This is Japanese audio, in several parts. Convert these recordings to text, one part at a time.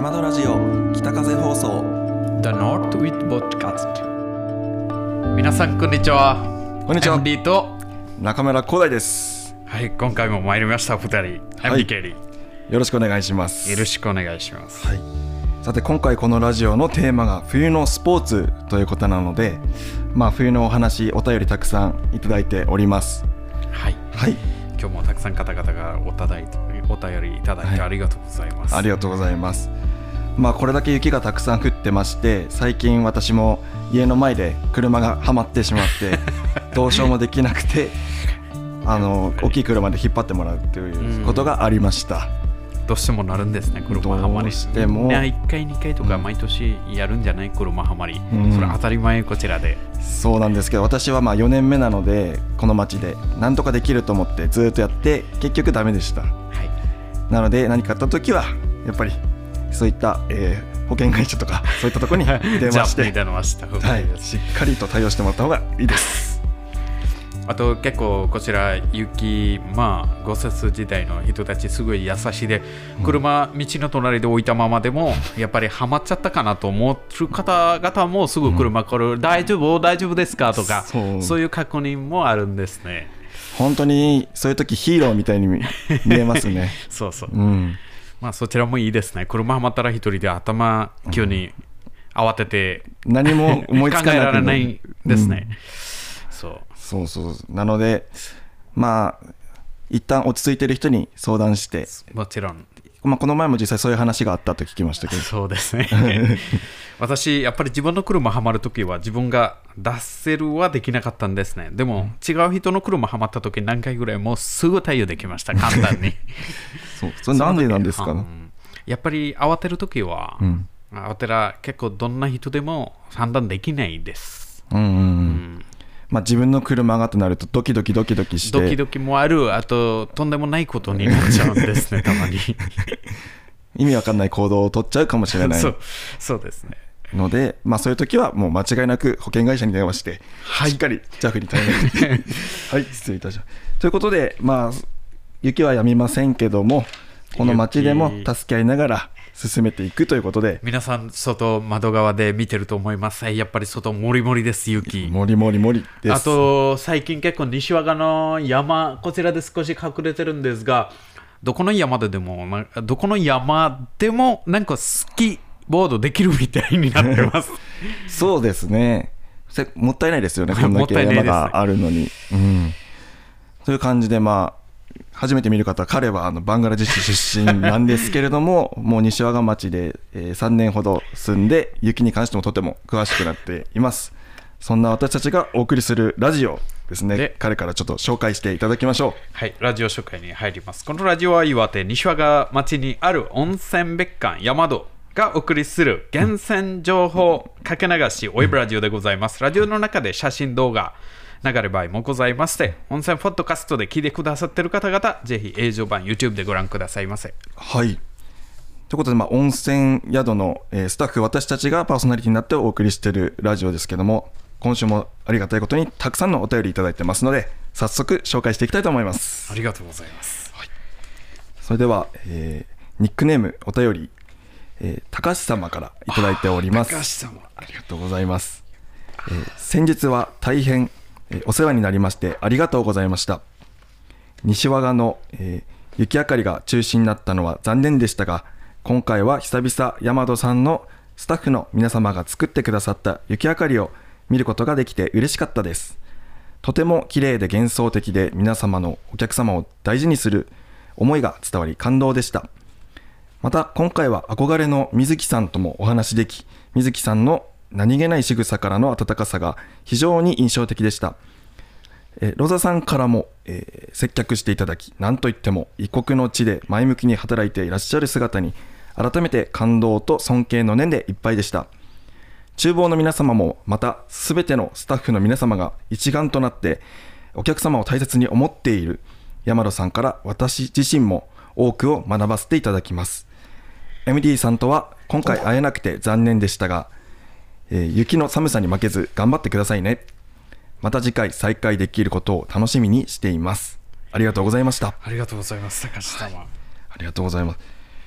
山田ラジオ北風放送。The North with Podcast 皆さんこんにちは。こんにちは。MD と。中村光大です。はい今回も参りました二人、はい。リー。よろしくお願いします。よろしくお願いします。はい。さて今回このラジオのテーマが冬のスポーツということなのでまあ冬のお話お便りたくさんいただいております。はい。はい。今日もたくさん方々がおただいてお便りいただいてはい。ありがとうございます、ありがとうございますまあこれだけ雪がたくさん降ってまして最近私も家の前で車がはまってしまって どうしようもできなくてあの大きい車で引っ張ってもらうということがありました、どうしてもなるんですね車はまり。しても。ね1回2回とかうん。毎年やるんじゃない車はまり、うん。それ当たり前こちらで。そうなんですけど私はまあ4年目なのでこの町でなんとかできると思ってずっとやって結局ダメでした。はい。なので何かあった時はやっぱりそういった、えー保険会社とかそういったところに電話してはい。しっかりと対応してもらった方がいいです。あと結構こちら雪まあ豪雪時代の人たちすごい優しいで車道の隣で置いたままでもやっぱりはまっちゃったかなと思う方々もすぐ車来る、大丈夫？大丈夫ですか？とかそう。いう確認もあるんですね。本当にそういう時ヒーローみたいに見見えますね。そうそう。うんまあそちらもいいですね。車はまったら一人で頭急に慌てて、何も思いつかなく考えられないですね、そうそうそう。なのでまあ一旦落ち着いてる人に相談して、もちろんまあ、この前も実際そういう話があったと聞きましたけど。そうですね。私やっぱり自分の車はまるときは自分が出せるはできなかったんですね。でも、違う人の車はまったとき何回ぐらいもうすぐ対応できました。簡単に。そう。それなんでなんですか？ねうん。やっぱり慌てるときは、うん。慌てら結構どんな人でも判断できないです、うんうんうん。うんまあ、自分の車がとなるとドキドキドキドキして。ドキドキもあるあととんでもないことになっちゃうんですね たまに。意味わかんない行動を取っちゃうかもしれない。そうそうですね。ので、まあ、そういう時はもう間違いなく保険会社に電話して、しっかり JAF に対応して。はい失礼いたしますということで、まあ、雪はやみませんけどもこの街でも助け合いながら進めていくということで皆さん外窓側で見てると思います。やっぱり外もりもりです雪もりもりもりです。あと最近結構西和賀の山こちらで少し隠れてるんですがどこの山ででもなどこの山でもなんかスキーボードできるみたいになってます。そうですね。せもったいないですよねこんだけもったいないです。山があるのに、うん、という感じでまあ初めて見る方彼はあのバングラデシュ出身なんですけれども もう西和賀町で、えー3年ほど住んで雪に関してもとても詳しくなっていますそんな私たちがお送りするラジオですねで彼からちょっと紹介していただきましょはい、ラジオ紹介に入ります。このラジオは岩手西和賀町にある温泉別館山戸がお送りする源泉情報かけ流しウェブラジオでございます。ラジオの中で写真動画流れる場合もございまして、温泉ポッドキャストで聞いてくださっている方々、ぜひ映像版 YouTube でご覧くださいませ。うはい。ということで、まあ、温泉宿の、えースタッフ私たちがパーソナリティになってお送りしているラジオですけども今週もありがたいことにたくさんのお便りいただいてますので早速紹介していきたいと思います。ありがとうございます。それでは、えーニックネームお便り、えー高橋様からいただいております。高橋様。ありがとうございます、えー先日は大変、えーお世話になりましてありがとうございました。西和賀の、えー雪明かりが中止になったのは残念でしたが今回は久々大和さんのスタッフの皆様が作ってくださった雪明かりを見ることができて嬉しかったです。とても綺麗で幻想的で皆様のお客様を大事にする思いが伝わり感動でした。また今回は憧れの水木さんともお話しでき水木さんの何気ない仕草からの温かさが非常に印象的でした。えロザさんからも、えー接客していただき何といっても異国の地で前向きに働いていらっしゃる姿に改めて感動と尊敬の念でいっぱいでした。厨房の皆様もまた全てのスタッフの皆様が一丸となってお客様を大切に思っている山田さんから私自身も多くを学ばせていただきます。MD さんとは今回会えなくて残念でしたが、えー雪の寒さに負けず頑張ってくださいね。また次回再会できることを楽しみにしています。ありがとうございました。ありがとうございます、高橋様。ありがとうございます。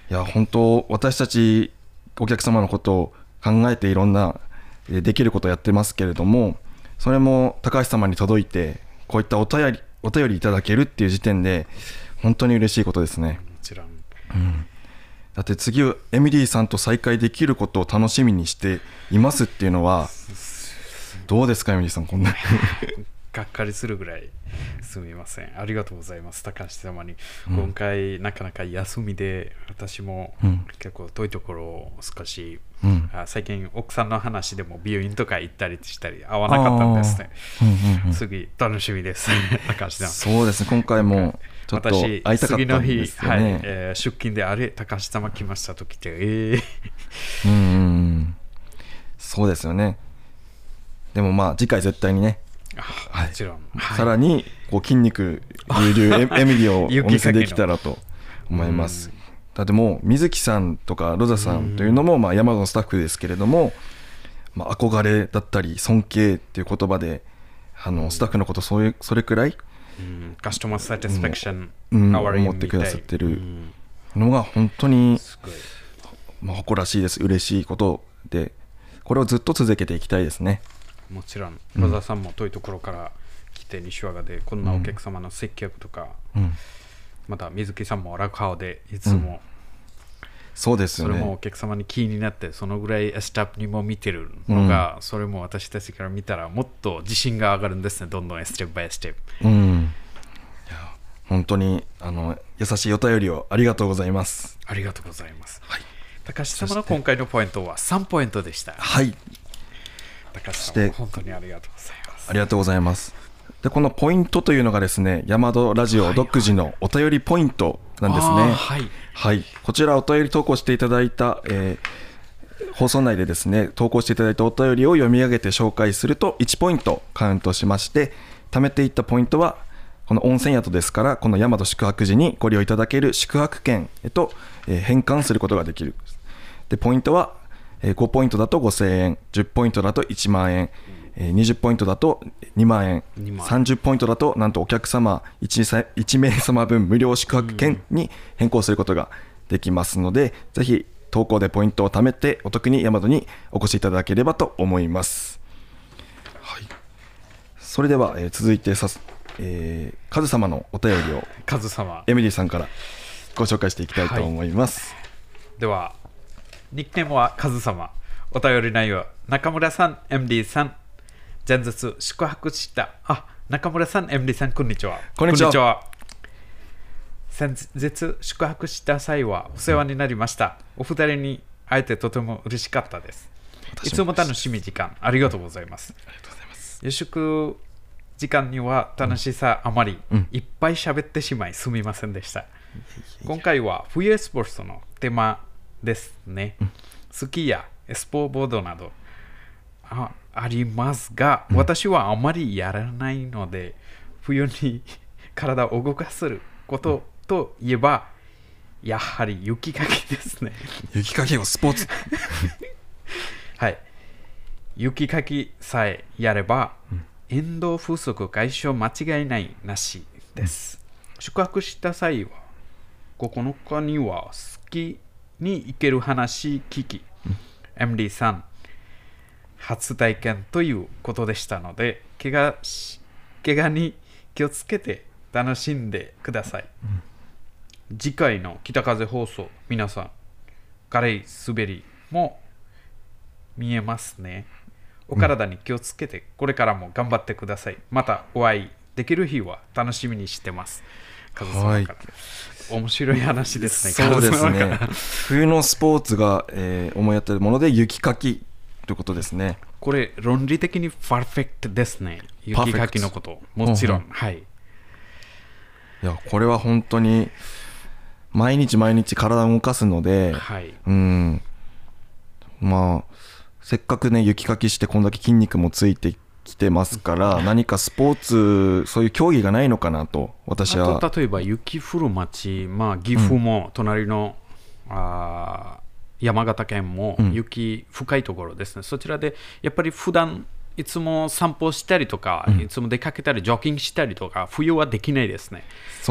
いや本当私たちお客様のことを考えていろんなえーできることをやってますけれどもそれも高橋様に届いてこういったお便りお便りいただけるっていう時点で本当に嬉しいことですね。もちろん。だって次エミリーさんと再会できることを楽しみにしていますっていうのはどうですかエミリーさんこんながっかりするぐらいすみません。ありがとうございます。高橋様に。今回、なかなか休みで、私もうん結構遠いところを少し、うんあ最近、奥さんの話でも病院とか行ったりしたり、会わなかったんですね。うんうんうん次、楽しみです。高橋さん。そうですね今回もちょっと会い私、たかったん次の日、はいですよね、えー出勤であれ、高橋様来ましたと来て、えー、うんそうですよね。でもまあ次回絶対にね。あもちろん。はい。さらにこう筋肉流流エエミリをお見せできたらと思います。うん。だってもう水木さんとかロザさんというのもまあ山のスタッフですけれども、まあ、憧れだったり尊敬っていう言葉であのスタッフのことそういうそれくらいうんカスタマーサティスファクション、うん。哀れみ思ってくださってる。うん。のが本当に。まあ、誇らしいです。嬉しいことでこれをずっと続けていきたいですね。もちろん、ロザさんも遠いところから来て、西和賀でこんなお客様の接客とか、うん、また水木さんも楽顔でいつも、そうですよそれもおね。客様に気になって、そのぐらいスタッフにも見てるのが、それも私たちから見たら、もっと自信が上がるんですね、どんどんステップバイステップ。うん、本当にあの優しいお便りをありがとうございます。ありがとうございます。はい、高橋様の今回のポイントは3ポイントでした。はい、高橋様、本当にありがとうございます。ありがとうございます。でこのポイントというのがですね、ヤマドラジオ独自のお便りポイントなんですね。あーはい。はい、こちらお便り投稿していただいた、えー放送内でですね投稿していただいたお便りを読み上げて紹介すると1ポイントカウントしまして貯めていったポイントはこの温泉宿ですからこの大和宿泊時にご利用いただける宿泊券へと、えー変換することができる。でポイントは、えー5ポイントだと5000円10ポイントだと1万円、えー20ポイントだと2万円2万。30ポイントだとなんとお客様 1, 1名様分無料宿泊券に変更することができますので、ぜひ投稿でポイントを貯めてお得にヤマトにお越しいただければと思います。はい、それでは、えー続いてさす、えー、カズ様のお便りをカズ様。エミリーさんからご紹介していきたいと思います。では、ニックネームはカズ様。お便り内容、中村さん、MD さん、前日宿泊した、あ、中村さん、MD さん、こんにちは。こんにちは先日宿泊した際はお世話になりました。お二人に会えてとても嬉しかったです。いつも楽しみ時間、ありがとうございます。ありがとうございます。夜食時間には楽しさあまり、うんいっぱい喋ってしまいすみませんでした。今回は冬スポーツのテーマですね。スキーやスポーボードなどあありますが、私はあまりやらないので、冬に体を動かせることといえば、やはり雪かきですね。雪かきをスポーツ。はい。雪かきさえやれば、遠動風速解消間違いないなしです。宿泊した際は、9日にはスキーに行ける話聞き、MD さん、初体験ということでしたので、怪我し怪我に気をつけて楽しんでください。次回の北風放送、皆さん、軽い滑りも見えますね。お体に気をつけて、これからも頑張ってください。またお会いできる日は楽しみにしてます。カズ様から面白い話ですね。そうですね。冬のスポーツが、えー思いやってるもので雪かきということですね。これ、論理的にパーフェクトですね。雪かきのこと。もちろん。うんはい。いやこれは本当に毎日毎日体を動かすので、はい。うんまあせっかくね雪かきしてこんだけ筋肉もついてきてますから何かスポーツそういう競技がないのかなと私は。あと例えば雪降る町、まあ、岐阜も隣の、あー山形県もうん。雪深いところですね、そちらでやっぱり普段いつも散歩したりとか、いつも出かけたり、ジョギングしたりとか、冬はできないですね。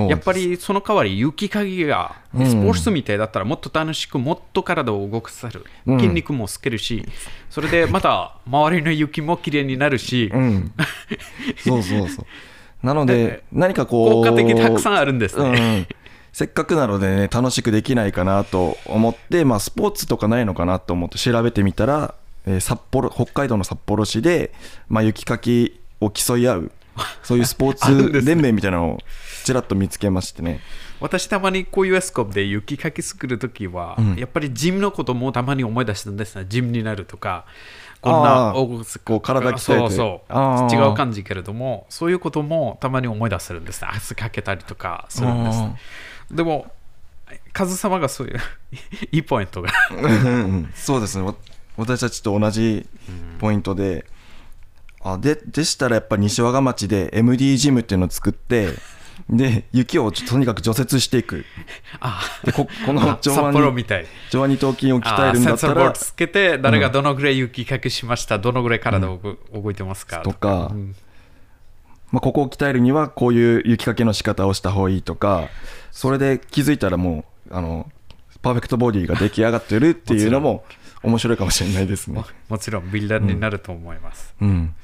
やっぱりその代わり雪かきがうんスポーツみたいだったらもっと楽しくもっと体を動かせる、うん筋肉もつけるしそれでまた周りの雪もきれいになるし、うん。そうそうそう。なので、何かこう。効果的たくさんあるんですね。うんせっかくなのでね、楽しくできないかなと思って、まあ、スポーツとかないのかなと思って調べてみたら、えー札幌、北海道の札幌市で、まあ、雪かきを競い合う、そういうスポーツ 連盟みたいなのをちらっと見つけましてね。私たまにこういうエスコープで雪かき作るときは、うん。やっぱりジムのこともたまに思い出したんですね。ジムになるとかこんなこう体鍛えて。そうそう。違う感じけれどもそういうこともたまに思い出せるんですね。汗かけたりとかするんですね。でもカズ様がそういういいポイントが。うんうんそうですね。わ私たちと同じポイントで、あででしたらやっぱ西和賀町で MD ジムっていうのを作って で雪をとにかく除雪していく。あでここの上腕幌みたい。上腕二頭筋を鍛えるんセだったら。つけて誰がどのぐらい雪かきしました、どのぐらい体を動いてますか？とか。うん。まあ、ここを鍛えるにはこういう雪かけの仕方をした方がいいとか。それで気づいたらもうあのパーフェクトボディが出来上がってるっていうのも面白いかもしれないですね。も。もちろんビルダーになると思います、うん、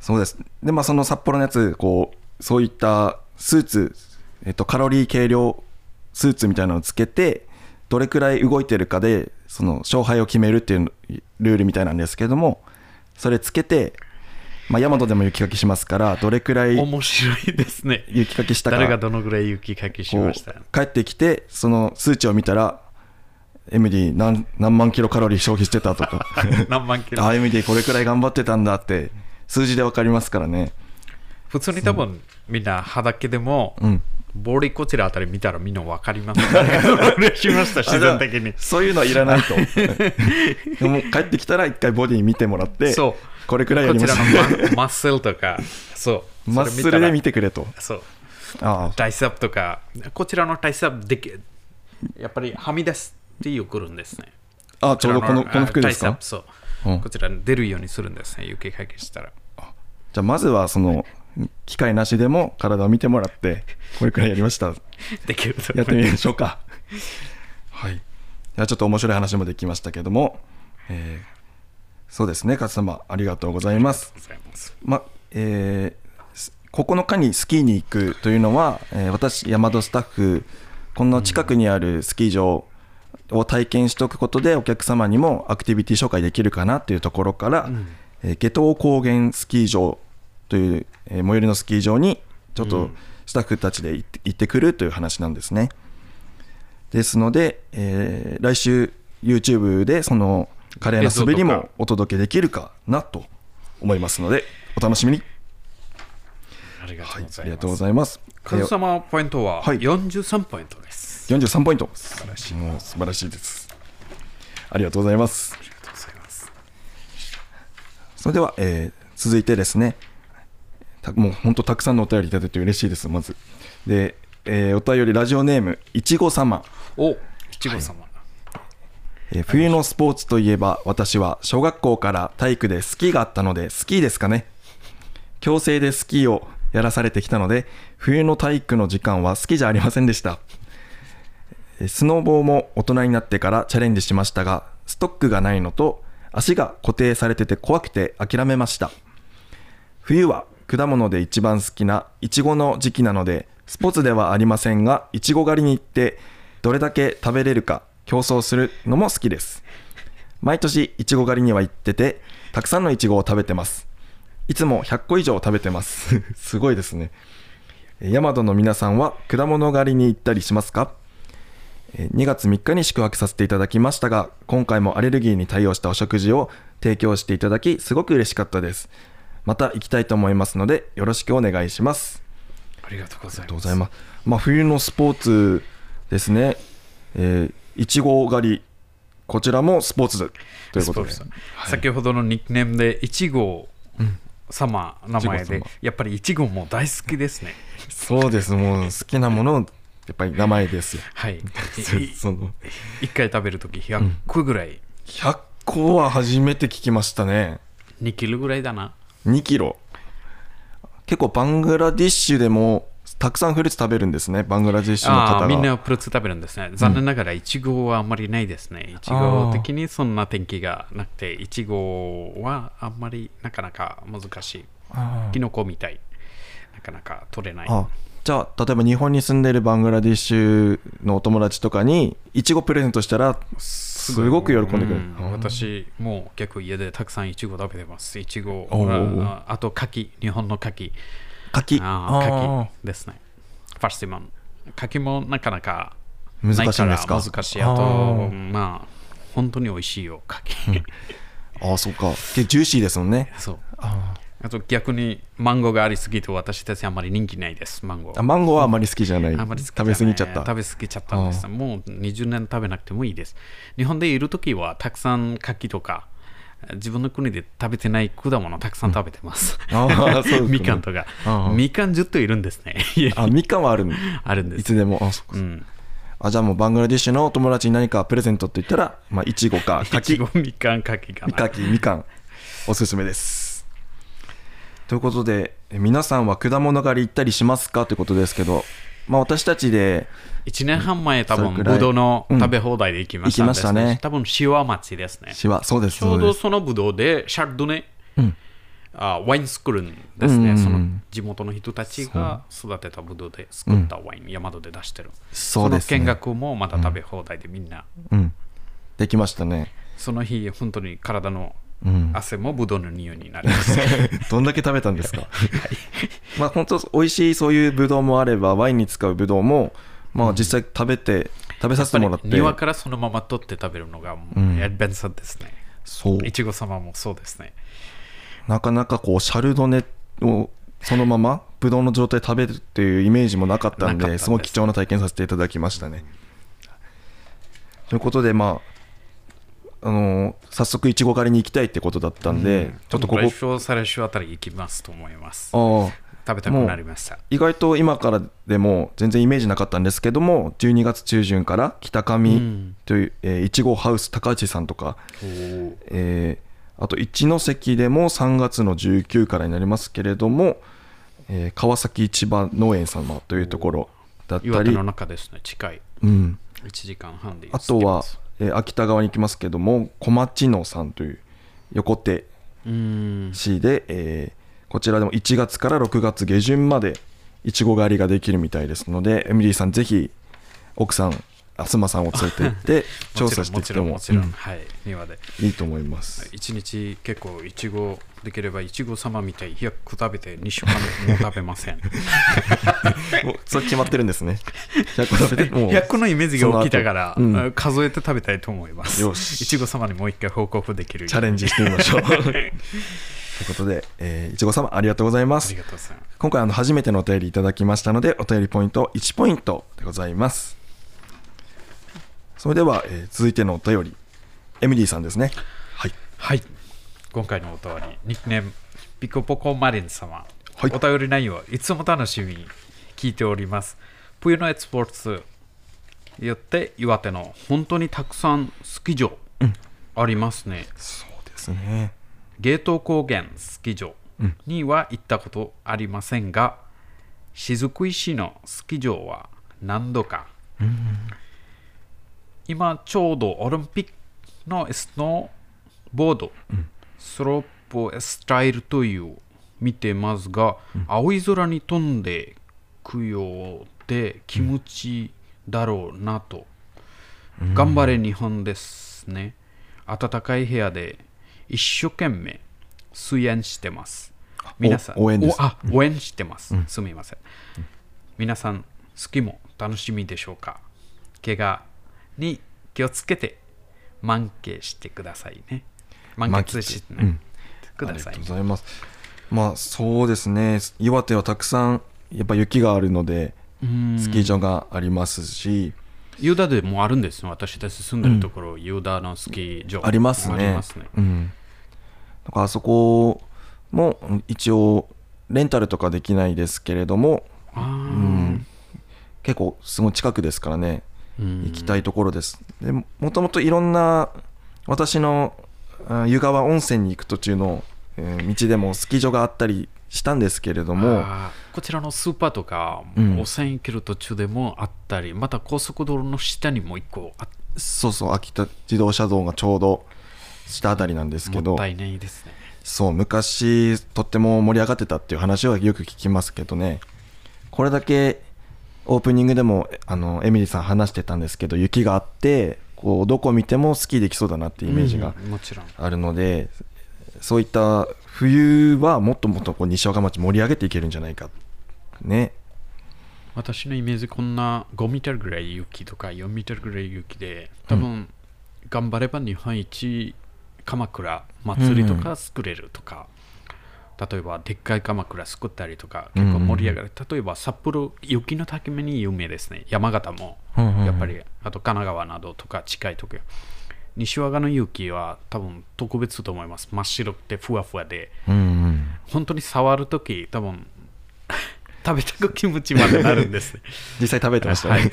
そうです。で、まあ、その札幌のやつ、こう、そういったスーツ、えっと、カロリー計量スーツみたいなのをつけて、どれくらい動いてるかで、その勝敗を決めるっていうルールみたいなんですけども、それつけて、まあ、ヤマトでも雪かきしますから、どれくらい面白いですね。雪かきしたか、誰がどのぐらい雪かきしこました？う帰ってきて、その数値を見たら、MD 何何万キロカロリー消費してたとか。何万キロ。あ MD これくらい頑張ってたんだって数字で分かりますからね。普通に多分みんな畑でも、うん。ボーリこちらあたり見たらみんな分かります誰がどのぐらいしました自然的に。そういうのはいらないと。でも帰ってきたら一回ボディ見てもらってそう。これくらいやりましこちらたのママッスルとかそう。マッスルで見ててくれと。そう。ああ。タイスアップとかこちらのタイスアップできやっぱりはみ出すっていうくるんですねあちょうどこのこの服ですかそう、うんこちら出るようにするんですね雪かきしたらじゃあまずはその機械なしでも体を見てもらってこれくらいやりましたできるとやってみましょうかはいじゃあちょっと面白い話もできましたけども、えーそうですね勝様ありがとうございますますまえー9日にスキーに行くというのは、えー私、ヤマトスタッフ、この近くにあるスキー場を体験しておくことで、お客様にもアクティビティ紹介できるかなというところから、えー下東高原スキー場という、えー最寄りのスキー場に、ちょっとスタッフたちで行ってくるという話なんですね。ですので、えー来週 YouTube でその華麗な滑りもお届けできるかなと思いますのでお楽しみに。ありがとうはいご、ざいます、ありがとうございます。カズ様ポイントははい43ポイントです、43ポイント。素晴らしい。もう素晴らしいです。ありがとうございます。ありがとうございますそれでは、えー続いてですね、たもう本当たくさんのお便りいただいて嬉しいです、まず。で、えーお便りラジオネーム、いちご様。お七五様、えー冬のスポーツといえば私は小学校から体育でスキーがあったのでスキーですかね強制でスキーをやらされてきたので冬の体育の時間は好きじゃありませんでしたえースノーボーも大人になってからチャレンジしましたがストックがないのと足が固定されてて怖くて諦めました。冬は果物で一番好きなイチゴの時期なのでスポーツではありませんがイチゴ狩りに行ってどれだけ食べれるか競争するのも好きです。毎年イチゴ狩りには行っててたくさんのイチゴを食べてます。いつも100個以上食べてます。すごいですね。ヤマトの皆さんは果物狩りに行ったりしますか？2月3日に宿泊させていただきましたが今回もアレルギーに対応したお食事を提供していただきすごく嬉しかったです。また行きたいと思いますのでよろしくお願いします。ありがとうございます。ます。まあ冬のスポーツですね。えーいちご狩りこちらもスポーツということで。はい。先ほどのニックネームでいちご様名前でやっぱりいちごも大好きですね。そうです。もう好きなものやっぱり名前ですよはい いその一回食べるとき100個ぐらい、100個は初めて聞きましたね2キロぐらいだな。2キロ結構バングラディッシュでもたくさんフルーツ食べるんですねバングラディッシュの方がみんなフルーツ食べるんですね。残念ながら、いちごはあんまりないですね。いちご的にそんな天気がなくて、いちごはあんまりなかなか難しい。キノコみたい。なかなか取れない。あじゃあ例えば日本に住んでるバングラディッシュのお友達とかにいちごプレゼントしたらすごく喜んでくれる、うん私もう結構家でたくさんいちご食べてます。いちごああと柿、日本の柿。柿柿ですね。ファースティモン。柿もなかなか難しいんですか？難しい。ああと、ーまあ、本当に美味しいよ、柿。ああそうかジューシーですもんねそう。ああと逆にマンゴーがありすぎて私たちあんまり人気ないです、マンゴー。あマンゴーはあまり好きじゃないあんまり食べ過ぎちゃった食べ過ぎちゃったんです。もう20年食べなくてもいいです。日本でいるときはたくさん柿とか、自分の国で食べてない果物たくさん食べてます。あーそうですね みかんとか。みかんずっといるんですね。家あみかんはあるんあるんです。いつでもあそうかうん。あじゃあもうバングラディッシュのお友達に何かプレゼントって言ったらまあいちごかいち柿ご、みかん、柿かな。柿みかんおすすめですということでえ皆さんは果物狩り行ったりしますか？ということですけどまあ私たちで1年半前、多分ぶどうの食べ放題で行きました、うん行きましたね。多分塩町ですね。しはそうですちょそうどそのぶどうでシャルドネ、うん。あワイン作るんですね、うん。その地元の人たちが育てたぶどうで作ったワイン、山戸で出してる。そうですね。の見学もまた食べ放題でみんな、うん。できましたね。その日、本当に体のうん汗もぶどうの匂いになります。どんだけ食べたんですか？まあ本当美味しいそういうブドウもあればワインに使うブドウもまあ実際食べて食べさせてもらって庭からそのまま取って食べるのがもううんや便さですね。そういちご様もそうですね。なかなかこうシャルドネをそのままブドウの状態で食べるっていうイメージもなかったんですごい貴重な体験させていただきましたね。ということでまああのー早速いちご狩りに行きたいってことだったんで、ちょっとここ。来週、再来週あたり行きますと思います。あー食べたくなりました。意外と今からでも全然イメージなかったんですけども12月中旬から北う上ん。という、えーいちごハウス高内さんとか、えーあと一関でも3月の19からになりますけれども、えー川崎市場農園様というところだったり。岩手の、中ですね、近い。うん、1時間半であとは、えー秋田側に行きますけども小町野さんという横手市で、えーこちらでも1月から6月下旬までいちご狩りができるみたいですのでエミリーさんぜひ奥さんあ妻さんを連れて行って調査してもきてもちろんもちろん、うんはい、庭で。いいと思います。一日結構いちごできればいちご様みたい100個食べて2週間も食べません。もうそれ決まってるんですね。100個食べてもう100個のイメージが起きたから、うん数えて食べたいと思います。よしいちご様にもう一回報告できる。チャレンジしてみましょう。ということで、えーいちご様ありがとうございますます。今回あの初めてのお便りいただきましたので、お便りポイント1ポイントでございます。それでは、えー続いてのお便り、エミリーさんですね。はい。はい。今回のお便り、ニックネーム、ピコポコマリン様。はいお便り内容、いつも楽しみに聞いております。冬のエスポーツによって岩手の本当にたくさんスキー場ありますね。そうですね。ゲート高原スキー場には行ったことありませんが、雫石のスキー場は何度か、今ちょうどオリンピックのスノーボード、スロープスタイルという見てますが、青い空に飛んでくようで気持ちいいだろうなと、頑張れ日本ですね。暖かい部屋で一生懸命水泳してます。皆さん。応援です。おあ応援してます、すみません、皆さん好きも楽しみでしょうか？怪我に気をつけて満喫してくださいね。満喫して、ね。うん。くださいありがとうございます。まあそうですね。岩手はたくさんやっぱ雪があるので、うん。スキー場がありますし、ユダでもあるんです。よ私たち住んでるところ、ユダのスキー場。ありますね。ありますね。うん。だからあそこもうん一応レンタルとかできないですけれども、うん。結構すごい近くですからね、うん行きたいところです。でももともといろんな私のあ湯川温泉に行く途中のえー道でもスキー場があったりしたんですけれどもこちらのスーパーとか、うん汚染行ける途中でもあったり、また高速道路の下にも一個あっそうそう秋田自動車道がちょうど下あたりなんですけどもったいないですね。そう昔とっても盛り上がってたっていう話はよく聞きますけどねこれだけオープニングでもあのエミリーさん話してたんですけど雪があってこうどこ見てもスキーできそうだなっていうイメージがうんもちろん。あるので、そういった冬はもっともっとこう西若町盛り上げていけるんじゃないかね私のイメージこんな5ミターぐらい雪とか4ミターぐらい雪で多分、頑張れば日本一鎌倉祭りとか作れるとか、例えばでっかい鎌倉作ったりとか結構盛り上がる、例えば札幌雪の滝目に有名ですね。山形もやっぱりあと神奈川などとか近いとこ西和賀の雪は多分特別と思います。真っ白くてふわふわで。うんうん。本当に触るとき多分食べたく気持ちまでなるんですね。実際食べてましたはい。ね、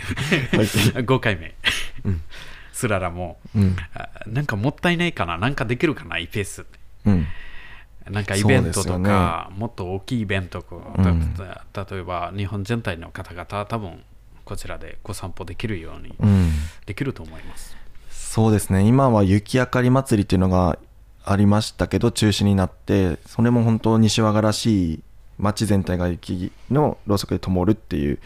はい。5回目、スララも、うん。あなんかもったいないかな。なんかできるかなイペースうんなんかイベントとか、もっと大きいイベント、うんた例えば日本全体の方々多分こちらでご散歩できるようにうん。できると思います、そうですね。今は雪明かり祭りっていうのがありましたけど中止になってそれも本当西和賀らしい街全体が雪のろうそくで灯るっていう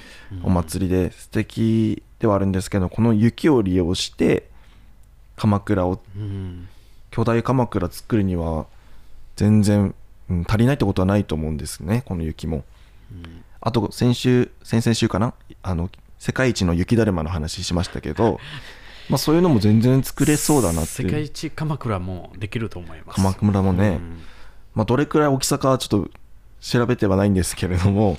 お祭りで素敵ではあるんですけどこの雪を利用して鎌倉をうん。巨大鎌倉作るには全然、うん足りないってことはないと思うんですねこの雪も。うん。あと先週先々週かなあの世界一の雪だるまの話しましたけど まあそういうのも全然作れそうだなっていう。世界一鎌倉もできると思います。鎌倉もね、うん。まあ、どれくらい大きさかはちょっと調べてはないんですけれども、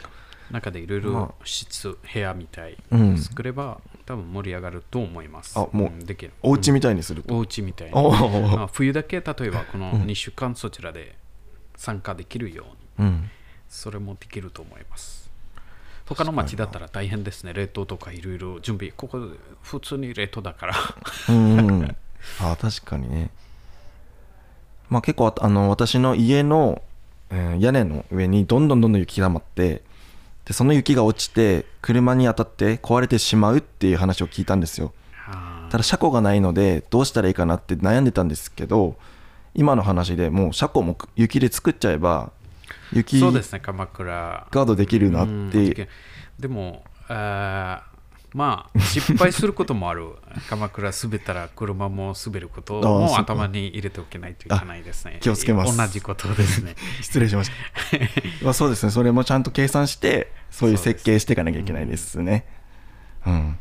中でいろいまろ室、部屋みたいうん。作れば多分盛り上がると思います。あもうんできる。お家みみたいにすると、お家みたいな。おーまあ冬だけ例えばこの2週間そちらで参加できるように、うん、それもできると思います。他の町だったら大変ですね。冷凍とかいろいろ準備。ここで普通に冷凍だから。うんあ確かにねまあ結構ああの私の家の、えー屋根の上にどんどんどんどん雪が溜まってでその雪が落ちて車に当たって壊れてしまうっていう話を聞いたんですよ。ただ車庫がないのでどうしたらいいかなって悩んでたんですけど今の話でもう車庫も雪で作っちゃえば雪ガそうですね、鎌倉。ードできるなっう。んてでも、あーまあ、失敗することもある。鎌倉滑ったら車も滑ることも頭に入れておけないといけないですね。気をつけます同じことですね。失礼しました まあそうですねそれもちゃんと計算してそういう設計していかなきゃいけないですねうん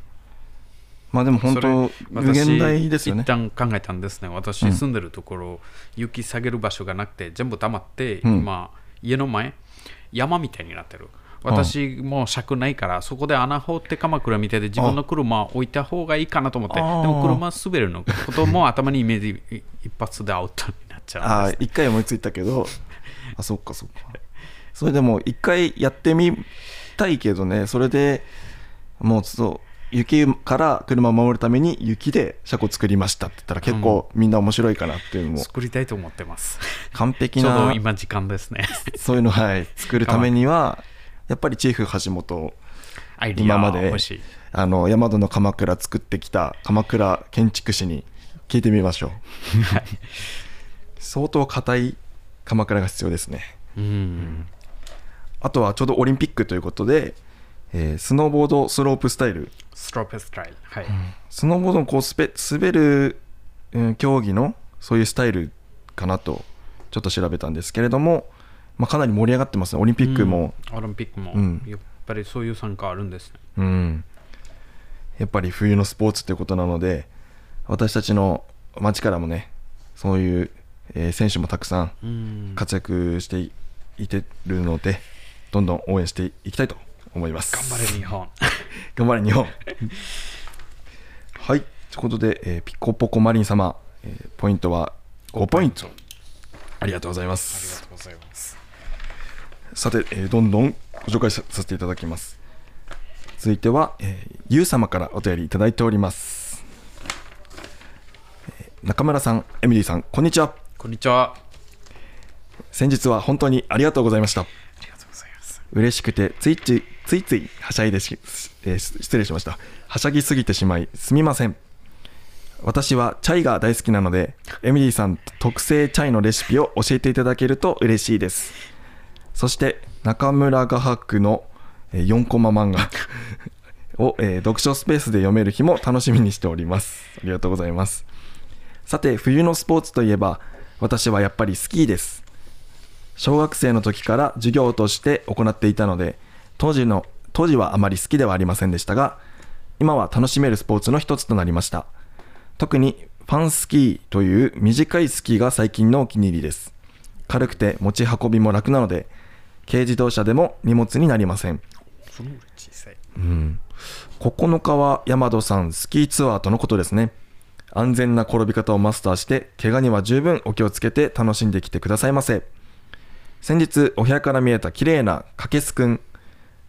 まあでも本当無限大ですよね一旦考えたんですね。私住んでるところ、雪下げる場所がなくて、全部溜まって、うん今、家の前、山みたいになってる。私もう尺ないから、そこで穴掘って鎌倉みたいで自分の車置いた方がいいかなと思って、でも車滑るのことも頭にイメージい一発でアウトになっちゃうんです。ああ一回思いついたけど。あそっかそっか。それでも一回やってみたいけどね。それでもうそう雪から車を守るために雪で車庫作りましたって言ったら結構みんな面白いかなっていうのも。作りたいと思ってます。完璧 ちょうどな今時間ですね。そういうのはい。作るためにはやっぱりチーフ橋本今まで。あの大和の鎌倉作ってきた鎌倉建築士に聞いてみましょうはい相当硬い鎌倉が必要ですねうん。あとはちょうどオリンピックということで、えースノーボードスロープスタイルストロープスタイル。はい。スノーボードのこうスペ滑る、うん競技のそういうスタイルかなとちょっと調べたんですけれども、まあ、かなり盛り上がってますね。オリンピックも、うん。オリンピックも、うん。やっぱりそういう参加あるんですね。うん、やっぱり冬のスポーツということなので私たちの町からもねそういう、えー選手もたくさんうん。活躍していいてるのでどんどん応援していきたいと思います。頑張れ日本。頑張れ日本。はい。ということで、えーピコポコマリン様、えーポイントは5ポイント。ありがとうございまありすがとうございます。さて、えーどんどんご紹介ささせていただきます。続いては、えー、ゆう様からお便りいただいております、えー中村さんエミリーさんこんにちは。こんにちは。先日は本当にありがとうございました。ありがとうございます。嬉しくてついついついついはしゃいでし、えー失礼しました。はしゃぎすぎてしまいすみません。私はチャイが大好きなのでエミリーさん特製チャイのレシピを教えていただけると嬉しいですそして中村画伯のえー4コマ漫画 を、えー読書スペースで読める日も楽しみにしております。ありがとうございます。さて冬のスポーツといえば私はやっぱりスキーです。小学生の時から授業として行っていたので当時の当時はあまり好きではありませんでしたが今は楽しめるスポーツの一つとなりました。特にファンスキーという短いスキーが最近のお気に入りです。軽くて持ち運びも楽なので軽自動車でも荷物になりません。小さい。9日は山戸さんスキーツアーとのことですね。安全な転び方をマスターして怪我には十分お気をつけて楽しんできてくださいませ。先日お部屋から見えた綺麗なかけすくん。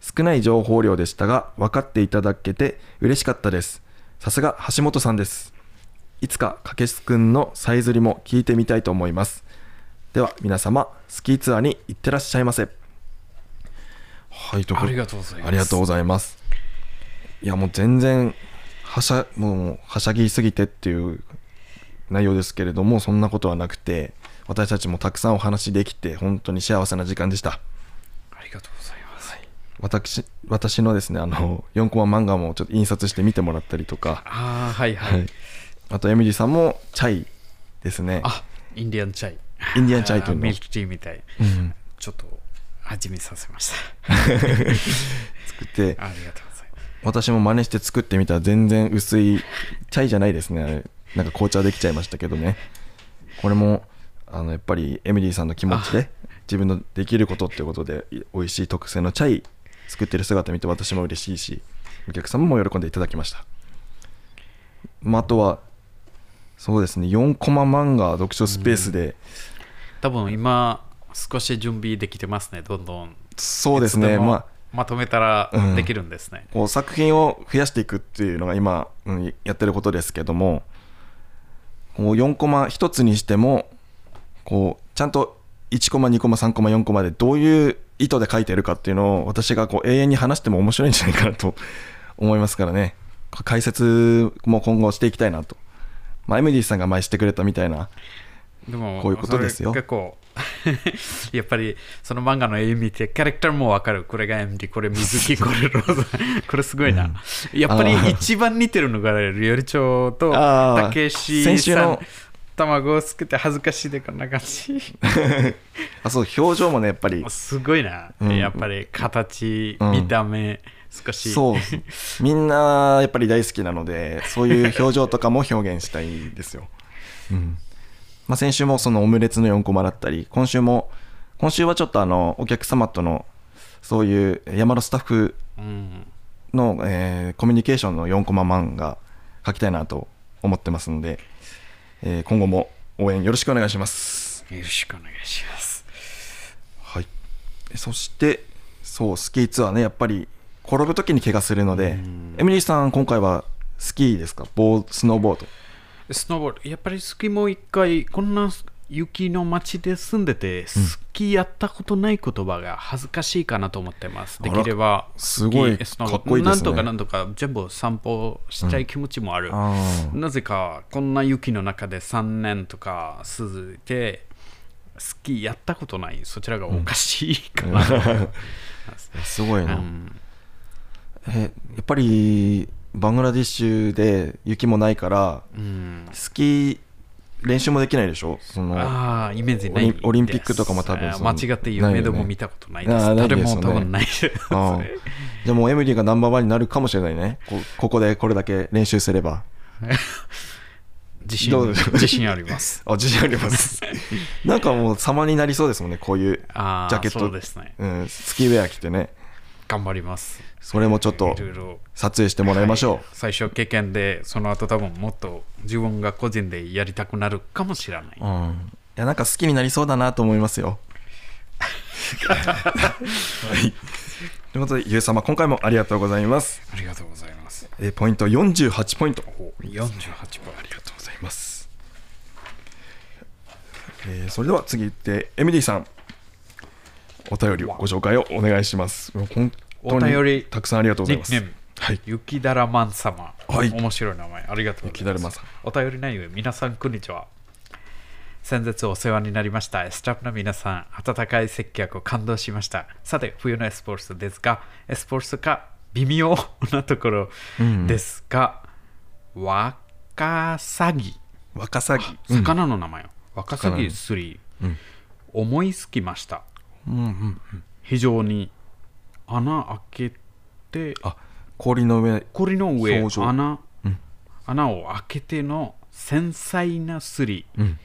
少ない情報量でしたが分かっていただけて嬉しかったです。さすが橋本さんです。いつかかけすくんのさえずりも聞いてみたいと思います。では皆様スキーツアーに行ってらっしゃいませはいとありがとうございます。ありがとうございます。いやもう全然はしゃもうはしゃぎすぎてっていう内容ですけれどもそんなことはなくて私たちもたくさんお話できて本当に幸せな時間でした。ありがとうございます。私私のですねあの4コマ漫画もちょっと印刷して見てもらったりとか、ああ、はいはい。はい、あとエミリーさんもチャイですね。あ、インディアンチャイ。インディアンチャイというの。あ ミルクティーみたい。うん。ちょっと味見させました。作って。ありがとうございます。私も真似して作ってみたら全然薄いチャイじゃないですね。あれ。なんか紅茶できちゃいましたけどね。これもあのやっぱりエミリーさんの気持ちで自分のできることっていうことでい美味しい特製のチャイ作ってる姿見て私も嬉しいしお客様も喜んでいただきました、まあ、あとはそうですね4コマ漫画読書スペースで、多分今、少し準備できてますね、どんどん。そうですねまあまとめたらうんできるんですね。こう作品を増やしていくっていうのが今、うん、やってることですけどもこう4コマ1つにしてもこうちゃんと1コマ2コマ3コマ4コマでどういう意図で書いてるかっていうのを私がこう永遠に話しても面白いんじゃないかなと 思いますからね解説も今後していきたいなと、まあ、エミリーさんが前してくれたみたいなでもこういうことですよ。結構 やっぱりその漫画の絵見てキャラクターもわかる。これが MD これ水木これローザ これすごいな、やっぱり一番似てるのがりょりちょうとたけし先週の。さん卵をつけて恥ずかしいでこんな感じ。あそう表情もねやっぱり。すごいな、うん。やっぱり形、うん。見た目少し。そう。みんなやっぱり大好きなのでそういう表情とかも表現したいですよ、うんまあ、先週もそのオムレツの4コマだったり今週も今週はちょっとあのお客様とのそういう山のスタッフうん。の、えーコミュニケーションの4コマ漫画描きたいなと思ってますので、えー今後も応援よろしくお願いします。よろしくお願いします。はい。そしてそうスキーツアーねやっぱり転ぶ時に怪我するのでエミリーさん今回はスキーですか？ボースノーボードスノーボード、やっぱりスキーも一回、こんな雪の街で住んでて、スキーやったことない言葉が恥ずかしいかなと思ってます。できれば、すごいスノーボードかっこいいですね。なんとかなんとか全部散歩したい気持ちもある。あー。なぜか、こんな雪の中で3年とか続いて、スキーやったことない。そちらがおかしいかなと思います。すごいな、うん。えやっぱりバングラディッシュで雪もないからうん。スキー練習もできないでしょ？そのああ、イメージないオリンオリンピックとかも多分間違って夢でも見たことないです。あーない誰も多分ないです。あ あじゃあもうエミリーがナンバーワンになるかもしれないね。こここでこれだけ練習すれば。自信自信あります。あ自信あります。なんかもう様になりそうですもんねこういうジャケット。そうですね。うん、スキーウェア着てね。頑張ります。それもちょっと撮影してもらいましょう、はい最初経験で、その後多分もっと自分が個人でやりたくなるかもしれない。うん、いやなんか好きになりそうだなと思いますよ。はい、ということで、ゆうさま、今回もありがとうございます。ありがとうございます。えーポイント48ポイント。お48ポインありがとうございます。えーそれでは次行って、エミリーさん、お便りをご紹介をお願いしますお便りにたくさんありがとうございますはい雪だらまん様。はい面白い名前。ありがとうございます。雪だるまさんお便り内容、皆さん、こんにちは。先日お世話になりました。スタッフの皆さん、温かい接客を感動しました。さて、冬のエスポルスですが、エスポルスか微妙なところですが、ワカサギ。ワカサギうん魚の名前よ。ワカサギ3、うん思いつきました。うんうん非常に穴開けて、あ氷の上氷の上穴、うん。穴を開けての繊細なすり。うん。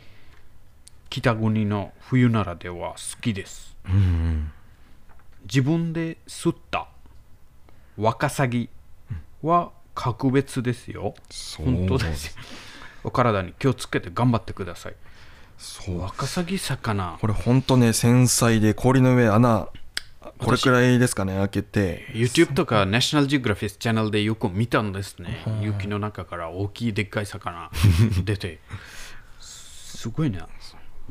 北国の冬ならでは好きです。うんうん。自分で吸ったワカサギは格別ですよ、そう。本当です。よお体に気をつけて頑張ってください。そう。ワカサギ魚。これ本当ね繊細で氷の上穴これくらいですかね開けて。YouTube とか National Geographic チャンネルでよく見たんですね。雪の中から大きいでっかい魚 出て。すごいな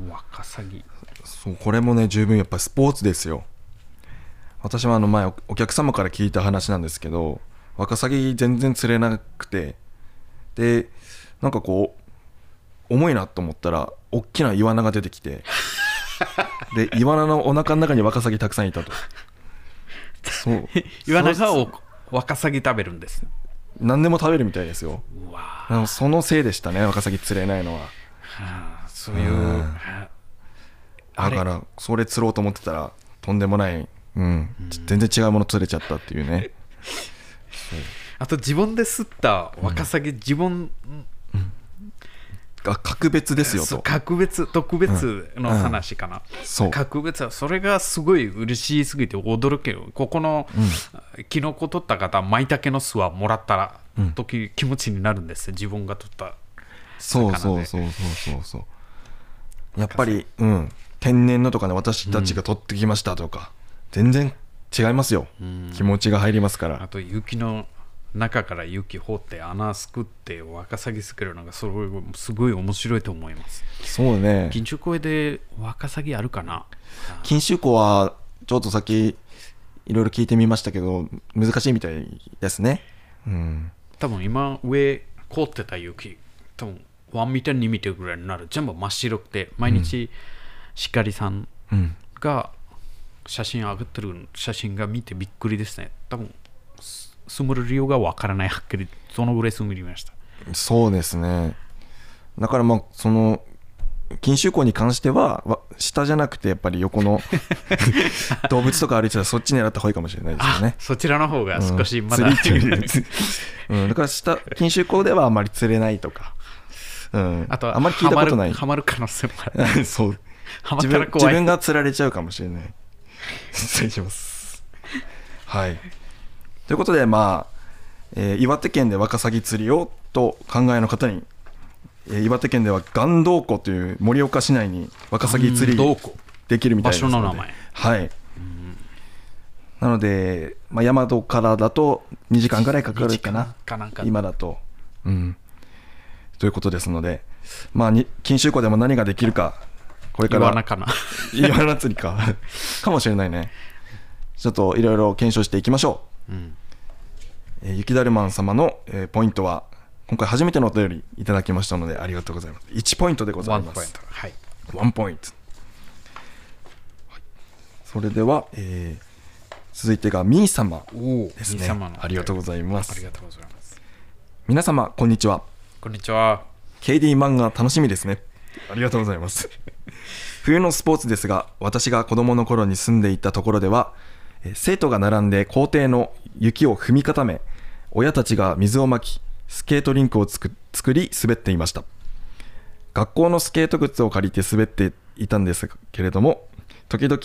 ワカサギ。そうこれもね十分やっぱスポーツですよ。私はあの前おお客様から聞いた話なんですけどワカサギ全然釣れなくて。でなんかこう重いなと思ったら大きなイワナが出てきて でイワナのお腹の中にワカサギたくさんいたと。そう。イワナがワカサギ食べるんです。何でも食べるみたいですよ。そのせいでしたねワカサギ釣れないのは。あそういううん。だからそれ釣ろうと思ってたらとんでもない、うん、全然違うもの釣れちゃったっていうね。あと自分で吸ったワカサギ、自分が格別ですよと。格別特別の話かな、そう。格別はそれがすごい嬉しすぎて驚けるここの、キノコ取った方舞茸の巣はもらったら、うん。時気持ちになるんです自分が取った。そうそうそうそうそう。そうやっぱり、う。ん、天然のとかね私たちが取ってきましたとか、全然違いますよ、ん。気持ちが入りますかあらと雪の中から雪掘って穴すくってワカサギすくるのがそれすごい面白いと思います。そうね。緊張声でワカサギあるかな？錦秋湖はちょっとさっきいろいろ聞いてみましたけど難しいみたいですね。うん。多分今上凍ってた雪多分1ミター2ミターぐらいになる。全部真っ白くて毎日しかりさんうん。が写真上げてる写真が見てびっくりですね。多分す住む理由がわからないはっきりそのぐらい住みました。そうですね。だからまあその錦秋湖に関してはわ下じゃなくてやっぱり横の 動物とか歩いてたらそっち狙った方がいいかもしれないですよね。そちらの方が少しまだ、うん。釣りっていう うん、だから下錦秋湖ではあまり釣れないとか、うん、あとはあんまり聞いたことない。ハマる可能性もある。そう。自分自分が釣られちゃうかもしれない。失礼します。はいということでまあ、えー岩手県でワカサギ釣りをと考えの方に、えー岩手県では岩洞湖という盛岡市内にワカサギ釣りできるみたいですので。場所の名前。はい。なので、まあ、大和からだと2時間ぐらいかかるかな。かなんか。今だと。うん。ということですので、まあ、に錦秋湖でも何ができるか、これから、言わなかな。イワナ釣りか、かもしれないね。ちょっといろいろ検証していきましょう。ん。う。えー雪だるまん様の、えーポイントは、今回初めてのお便りいただきましたので、ありがとうございます。1ポイントでございますワンポイント。はいワンポイント。はいそれでは、えー続いてがミー様ですね。ありがとうございますあり。がとうございます皆様、こんにちは。こんにちは KD 漫画楽しみですね。ありがとうございます。冬のスポーツですが、私が子供の頃に住んでいたところでは、えー生徒が並んで校庭の雪を踏み固め、親たちが水をまき、スケートリンクを作り滑っていました。学校のスケート靴を借りて滑っていたんですけれども、時々、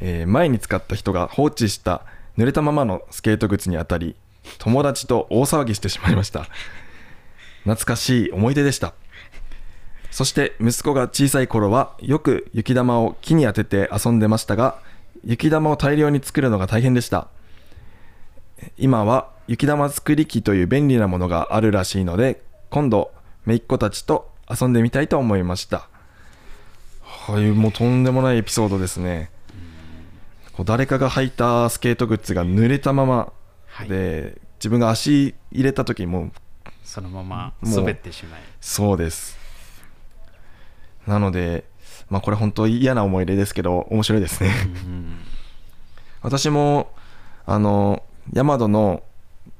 えー前に使った人が放置した濡れたままのスケート靴に当たり、友達と大騒ぎしてしまいました。懐かしい思い出でしたそして息子が小さい頃はよく雪玉を木に当てて遊んでましたが雪玉を大量に作るのが大変でした今は雪玉作り機という便利なものがあるらしいので今度姪っ子たちと遊んでみたいと思いました。はいもうとんでもないエピソードですね。こう誰かが履いたスケート靴が濡れたままはい。で、自分が足入れた時にもうそのまま滑ってしまい。そうです。なのでまあこれ本当嫌な思い出ですけど面白いですね。うん。私もあの山戸の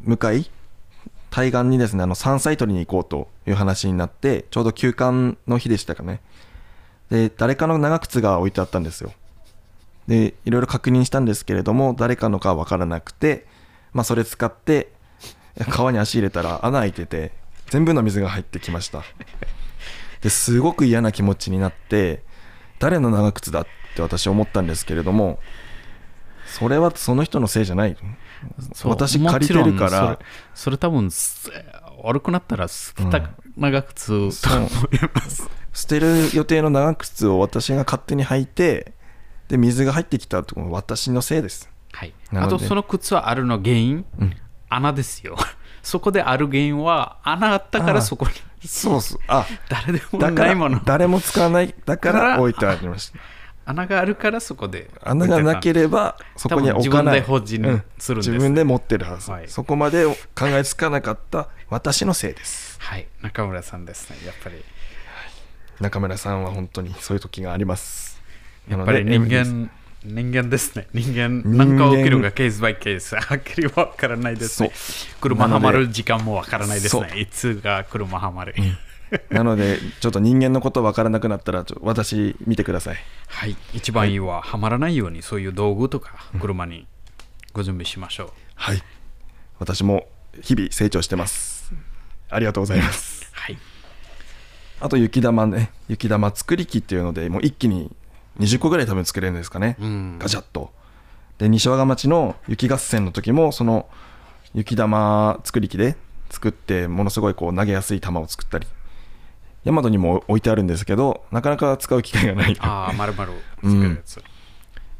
向かい対岸にですねあの山菜取りに行こうという話になってちょうど休館の日でしたかね。で誰かの長靴が置いてあったんですよ。でいろいろ確認したんですけれども誰かのかわからなくてまあそれ使って川に足入れたら穴開いてて全部の水が入ってきました。ですごく嫌な気持ちになって誰の長靴だって私思ったんですけれどもそれはその人のせいじゃない。私借りてるから。それ多分す悪くなったら捨てた長靴と思います、捨てる予定の長靴を私が勝手に履いてで水が入ってきたと私のせいです。はい、あとその靴はあるの原因、うん。穴ですよ。そこである原因は穴あったからそこに。そうそうあ。誰でもないもの。誰も使わない。だから置いてありました穴があるからそこで穴がなけれればそこには置かない。自分で保持するんです。自分で持ってるはず、はいそこまで考えつかなかった私のせいです。はい。中村さんですね。やっぱり。中村さんは本当にそういう時があります。やっぱり人間人間ですね。人間何か起きるがケースバイケース。はっきりわからないですね。車はまる時間もわからないですそねいつが車はまる、なのでちょっと人間のこと分からなくなったらちょ私見てください。はい。一番いいははまらないようにそういう道具とか車にご準備しましょう、はい。私も日々成長してます。ありがとうございます。はい。あと雪玉ね雪玉作り機っていうのでもう一気に20個ぐらい多分作れるんですかね、うん。ガチャッと。で西和賀町の雪合戦の時もその雪玉作り機で作ってものすごいこう投げやすい球を作ったり大和にも置いてあるんですけどなかなか使う機会がない。ああまるまる作るやつ、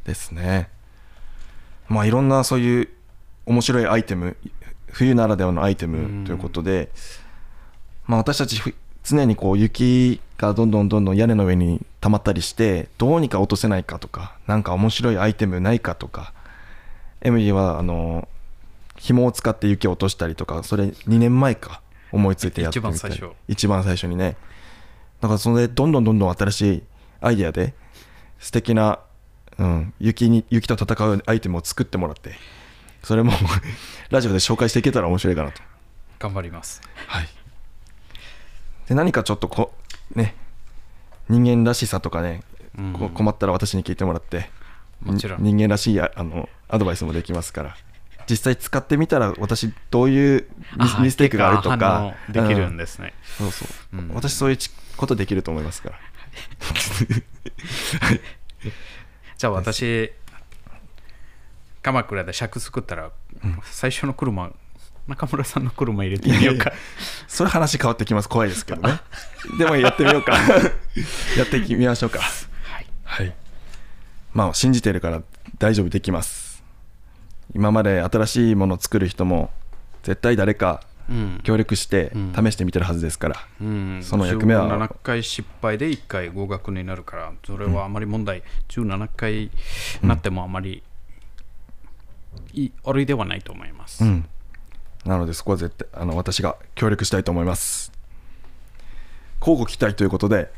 ですね。まあいろんなそういう面白いアイテム冬ならではのアイテムということで、まあ私たちふ常にこう雪がどんどんどんどん屋根の上に溜まったりしてどうにか落とせないかとかなんか面白いアイテムないかとかエミリーはあの紐を使って雪を落としたりとかそれ2年前か思いついてやってみた一番最初にねだからそれでどんどんどんどん新しいアイデアで素敵な、うん、雪に雪と戦うアイテムを作ってもらってそれも ラジオで紹介していけたら面白いかなと。頑張ります。はい。で何かちょっとこね人間らしさとかね、うん。こ困ったら私に聞いてもらってもちろん。人間らしいああのアドバイスもできますから実際使ってみたら私どういうミスあミステイクがあるとかできるんうんですね、そうそう、うん。私そういうちことできると思いますから。じゃあ私鎌倉で尺作ったら、最初の車中村さんの車入れてみようか。それ話変わってきます。怖いですけどね。でもやってみようか。やってみましょうか。はい。はい。まあ信じてるから大丈夫できます。今まで新しいものを作る人も絶対誰かうん協力してうん。試してみてるはずですから、うん、その役目は。17回失敗で1回合格になるからそれはあまり問題、17回なってもあまりいい悪いではないと思います、うん、なのでそこは絶対あの私が協力したいと思います。交互期待ということで、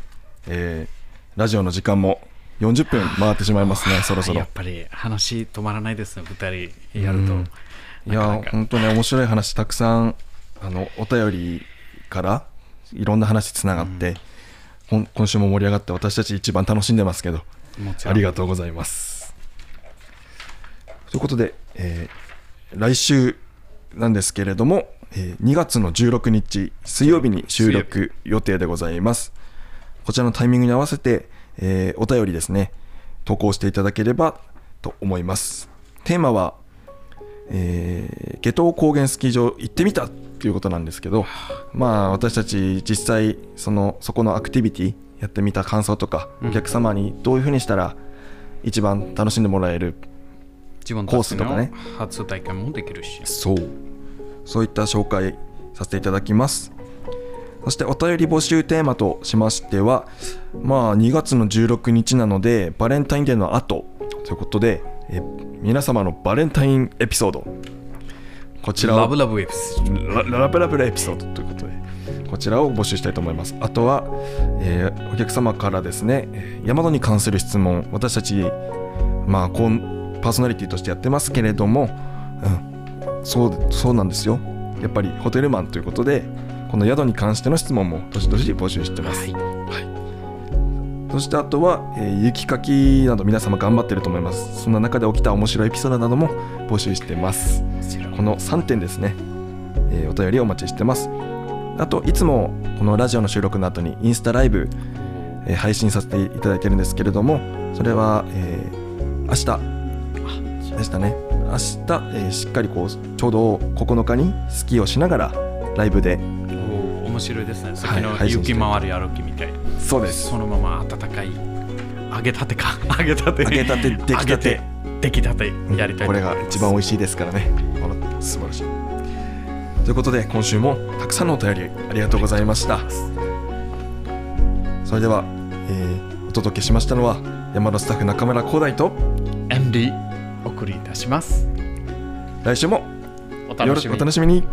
えーラジオの時間も40分回ってしまいますねそろそろ。やっぱり話止まらないですね2人やると、うん。いや本当に面白い話たくさんあのお便りからいろんな話つながって、ほん今週も盛り上がって私たち一番楽しんでますけどありがとうございます。ということで、えー来週なんですけれども、えー2月の16日水曜日に収録予定でございます。こちらのタイミングに合わせて、えーお便りですね投稿していただければと思います。テーマはえー、下東高原スキー場行ってみたっていうことなんですけどまあ私たち実際そのそこのアクティビティやってみた感想とか、うん。お客様にどういうふうにしたら一番楽しんでもらえるコースとかね。初体験もできるし。そう。そういった紹介させていただきます。そしてお便り募集テーマとしましてはまあ2月の16日なのでバレンタインデーの後ということで、えー皆様のバレンタインエピソード。こちらをラブラブエピソード。ララブラブラエピソードということでこちらを募集したいと思います。あとは、えーお客様からですねえー山戸に関する質問私たちまあこうパーソナリティとしてやってますけれども、うん、そうそうなんですよ。やっぱりホテルマンということでこの宿に関しての質問もどしどし募集してます、そしてあとは、えー雪かきなど皆様頑張ってると思います。そんな中で起きた面白いエピソードなども募集してます。この3点ですね、えーお便りお待ちしてます。あといつもこのラジオの収録の後にインスタライブ、えー配信させていただいてるんですけれどもそれは、えー明日。でしたね。明日、えーしっかりこうちょうど9日にスキーをしながらライブで白いですね。さっきの雪回り歩きみたい。そうですそのまま温かい。揚げたてか。揚げたて。揚げたて出来たて出来たて。やりたいこれが一番美味しいですからね素晴らしいということで今週もたくさんのお便りありがとうございましたそれでは、えーお届けしましたのは山田スタッフ中村光大とエンディお送りいたします。来週もおよろ楽しみにお楽しみに